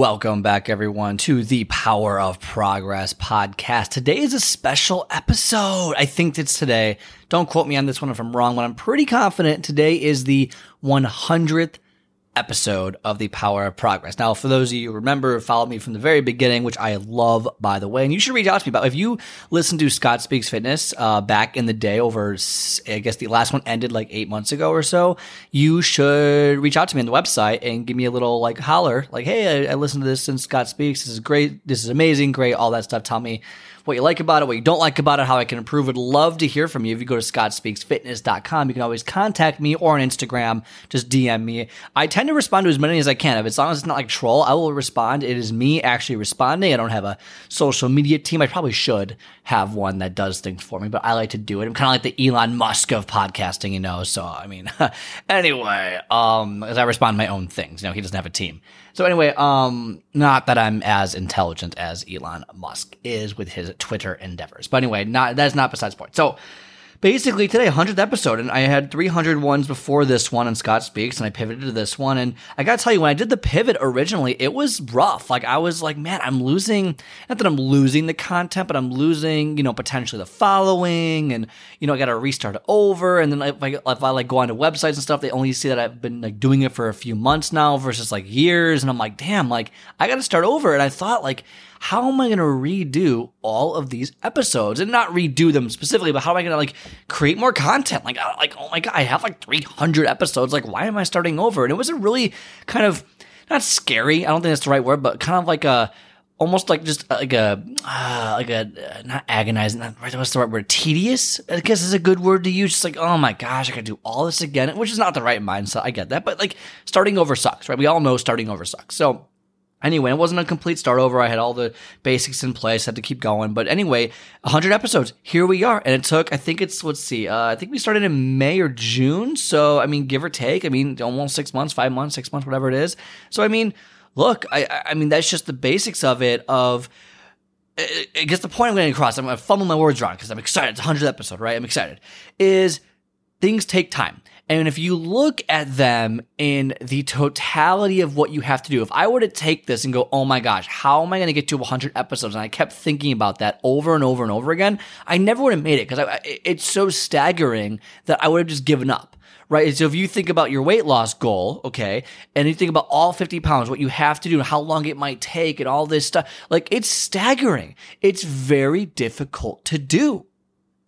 welcome back, everyone, to the Power of Progress podcast. Today is a special episode. I think it's today. Don't quote me on this one if I'm wrong, but I'm pretty confident today is the 100th episode of the Power of Progress. Now, for those of you who remember, followed me from the very beginning, which I love, by the way, and you should reach out to me about if you listen to Scott Speaks Fitness uh, back in the day over, I guess the last one ended like eight months ago or so, you should reach out to me on the website and give me a little like holler, like, hey, I, I listened to this since Scott Speaks. This is great. This is amazing. Great. All that stuff. Tell me what you like about it, what you don't like about it, how I can improve. Would love to hear from you. If you go to scottspeaksfitness.com, you can always contact me or on Instagram, just DM me. I tend to respond to as many as I can. If as long as it's not like troll, I will respond. It is me actually responding. I don't have a social media team. I probably should have one that does things for me, but I like to do it. I'm kind of like the Elon Musk of podcasting, you know. So I mean, anyway, um, as I respond to my own things, you know, he doesn't have a team. So anyway, um, not that I'm as intelligent as Elon Musk is with his Twitter endeavors, but anyway, not that's not besides point. So basically today 100th episode and i had 300 ones before this one on scott speaks and i pivoted to this one and i gotta tell you when i did the pivot originally it was rough. Like i was like man i'm losing not that i'm losing the content but i'm losing you know potentially the following and you know i gotta restart it over and then if I, if I like go onto websites and stuff they only see that i've been like doing it for a few months now versus like years and i'm like damn like i gotta start over and i thought like how am I going to redo all of these episodes and not redo them specifically, but how am I going to like create more content? Like, uh, like, oh my God, I have like 300 episodes. Like, why am I starting over? And it was a really kind of not scary. I don't think that's the right word, but kind of like a, almost like just like a uh, like a uh, not agonizing not, what's the right word tedious i guess is a good word to use just like oh my gosh i gotta do all this again which is not the right mindset i get that but like starting over sucks right we all know starting over sucks so Anyway, it wasn't a complete start over. I had all the basics in place, had to keep going. But anyway, 100 episodes. Here we are. And it took, I think it's, let's see, uh, I think we started in May or June. So, I mean, give or take, I mean, almost six months, five months, six months, whatever it is. So, I mean, look, I, I mean, that's just the basics of it of, I guess the point I'm getting across, I'm going to fumble my words wrong because I'm excited. It's 100th episode, right? I'm excited. Is things take time. And if you look at them in the totality of what you have to do, if I were to take this and go, oh my gosh, how am I going to get to 100 episodes? And I kept thinking about that over and over and over again, I never would have made it because it's so staggering that I would have just given up. Right. So if you think about your weight loss goal, okay, and you think about all 50 pounds, what you have to do, and how long it might take, and all this stuff, like it's staggering. It's very difficult to do.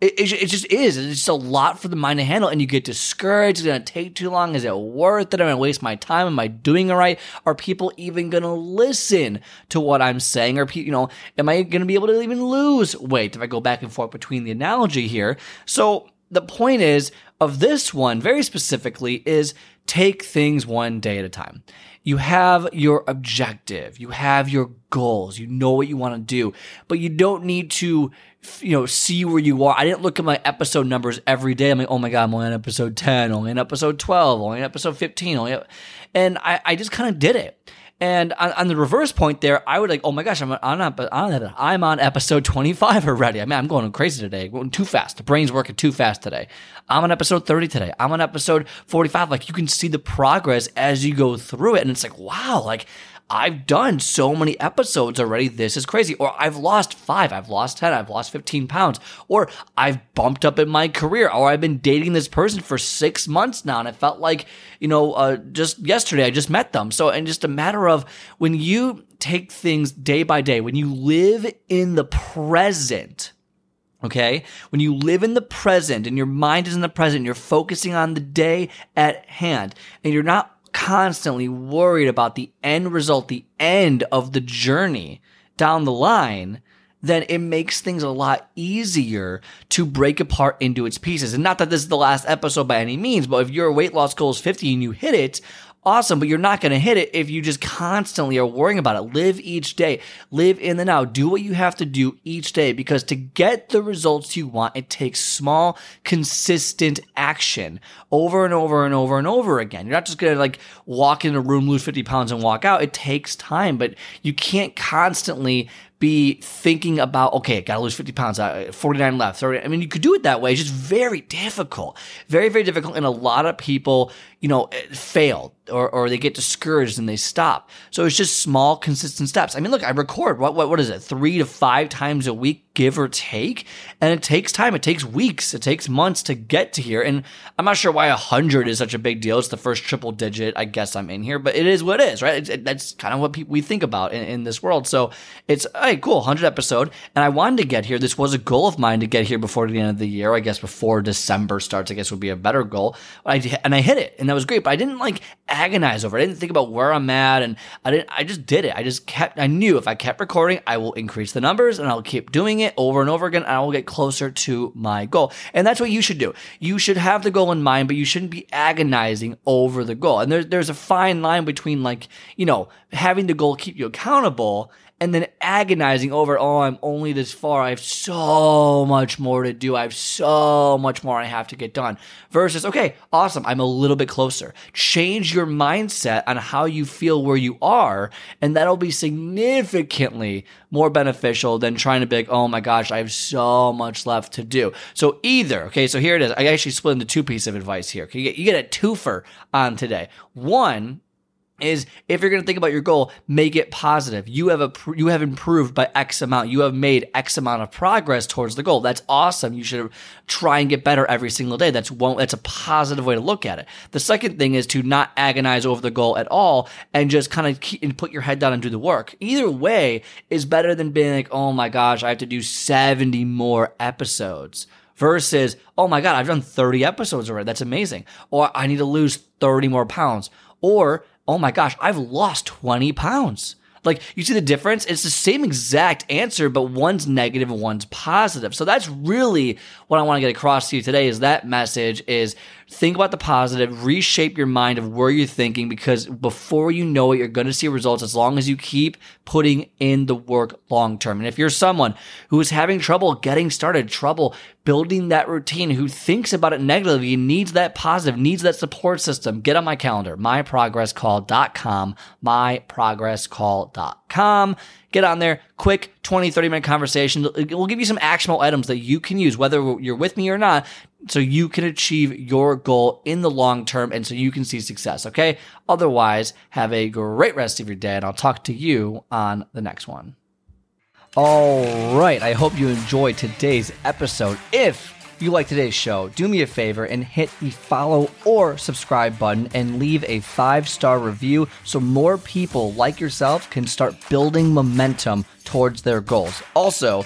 It, it, it, just is. It's just a lot for the mind to handle, and you get discouraged. It's to take too long. Is it worth it? Am I waste my time? Am I doing it right? Are people even to listen to what I'm saying? Or you know, am I to be able to even lose weight if I go back and forth between the analogy here? So the point is of this one very specifically is take things one day at a time. You have your objective, you have your goals, you know what you want to do, but you don't need to you know, see where you are. I didn't look at my episode numbers every day. I'm like, oh my God, I'm only on episode 10, only on episode 12, only on episode 15, only, and I, I just kind of did it. And on, on, the reverse point there, I would like, oh my gosh, I'm on, I'm on episode 25 already. I mean, I'm going crazy today, going too fast. The brain's working too fast today. I'm on episode 30 today. I'm on episode 45. Like you can see the progress as you go through it. And it's like, wow, like I've done so many episodes already. This is crazy. Or I've lost five, I've lost 10, I've lost 15 pounds. Or I've bumped up in my career. Or I've been dating this person for six months now. And it felt like, you know, uh, just yesterday I just met them. So, and just a matter of when you take things day by day, when you live in the present, Okay. When you live in the present and your mind is in the present, you're focusing on the day at hand and you're not constantly worried about the end result, the end of the journey down the line, then it makes things a lot easier to break apart into its pieces. And not that this is the last episode by any means, but if your weight loss goal is 50 and you hit it, awesome, but you're not going to hit it if you just constantly are worrying about it. Live each day, live in the now, do what you have to do each day because to get the results you want, it takes small, consistent action over and over and over and over again. You're not just going to like walk in a room, lose 50 pounds and walk out. It takes time, but you can't constantly be thinking about, okay, I gotta lose 50 pounds, uh, 49 left, 30. I mean, you could do it that way. It's just very difficult. Very, very difficult. And a lot of people, you know, eh, fail or, or they get discouraged and they stop. So it's just small, consistent steps. I mean, look, I record, what, what, what is it? Three to five times a week, give or take. And it takes time. It takes weeks. It takes months to get to here. And I'm not sure why a hundred is such a big deal. It's the first triple digit. I guess I'm in here, but it is what it is, right? It, that's kind of what people, we think about in, in this world. So it's, hey, cool, 100 episode. And I wanted to get here. This was a goal of mine to get here before the end of the year. I guess before December starts, I guess would be a better goal. I, and I hit it and that was great, but I didn't like agonize over it. I didn't think about where I'm at and I didn't, I just did it. I just kept, I knew if I kept recording, I will increase the numbers and I'll keep doing it over and over again and I will get closer to my goal. And that's what you should do. You should have the goal in mind, but you shouldn't be agonizing over the goal. And there's, there's a fine line between like, you know, having the goal keep you accountable and then agonizing over, oh, I'm only this far. I have so much more to do. I have so much more I have to get done. Versus, okay, awesome. I'm a little bit closer. Change your mindset on how you feel where you are, and that'll be significantly more beneficial than trying to be like, oh my gosh, I have so much left to do. So either, okay, so here it is. I actually split into two pieces of advice here. You get, you get a twofer on today. One, is if you're going to think about your goal, make it positive. You have a you have improved by X amount. You have made X amount of progress towards the goal. That's awesome. You should try and get better every single day. That's one. That's a positive way to look at it. The second thing is to not agonize over the goal at all and just kind of keep, and put your head down and do the work. Either way is better than being like, oh my gosh, I have to do 70 more episodes versus, oh my God, I've done 30 episodes already. That's amazing. Or I need to lose 30 more pounds. Or oh my gosh, I've lost 20 pounds. Like, you see the difference? It's the same exact answer, but one's negative and one's positive. So that's really what I want to get across to you today is that message is think about the positive, reshape your mind of where you're thinking because before you know it, you're going to see results as long as you keep putting in the work long term. And if you're someone who is having trouble getting started, trouble building that routine, who thinks about it negatively, needs that positive, needs that support system, get on my calendar, myprogresscall.com, myprogresscall.com. Get on there, quick 20, 30 minute conversation. We'll give you some actionable items that you can use, whether you're with me or not, so you can achieve your goal in the long term and so you can see success. Okay. Otherwise, have a great rest of your day and I'll talk to you on the next one. All right. I hope you enjoyed today's episode. If you like today's show, do me a favor and hit the follow or subscribe button and leave a five star review so more people like yourself can start building momentum towards their goals. Also,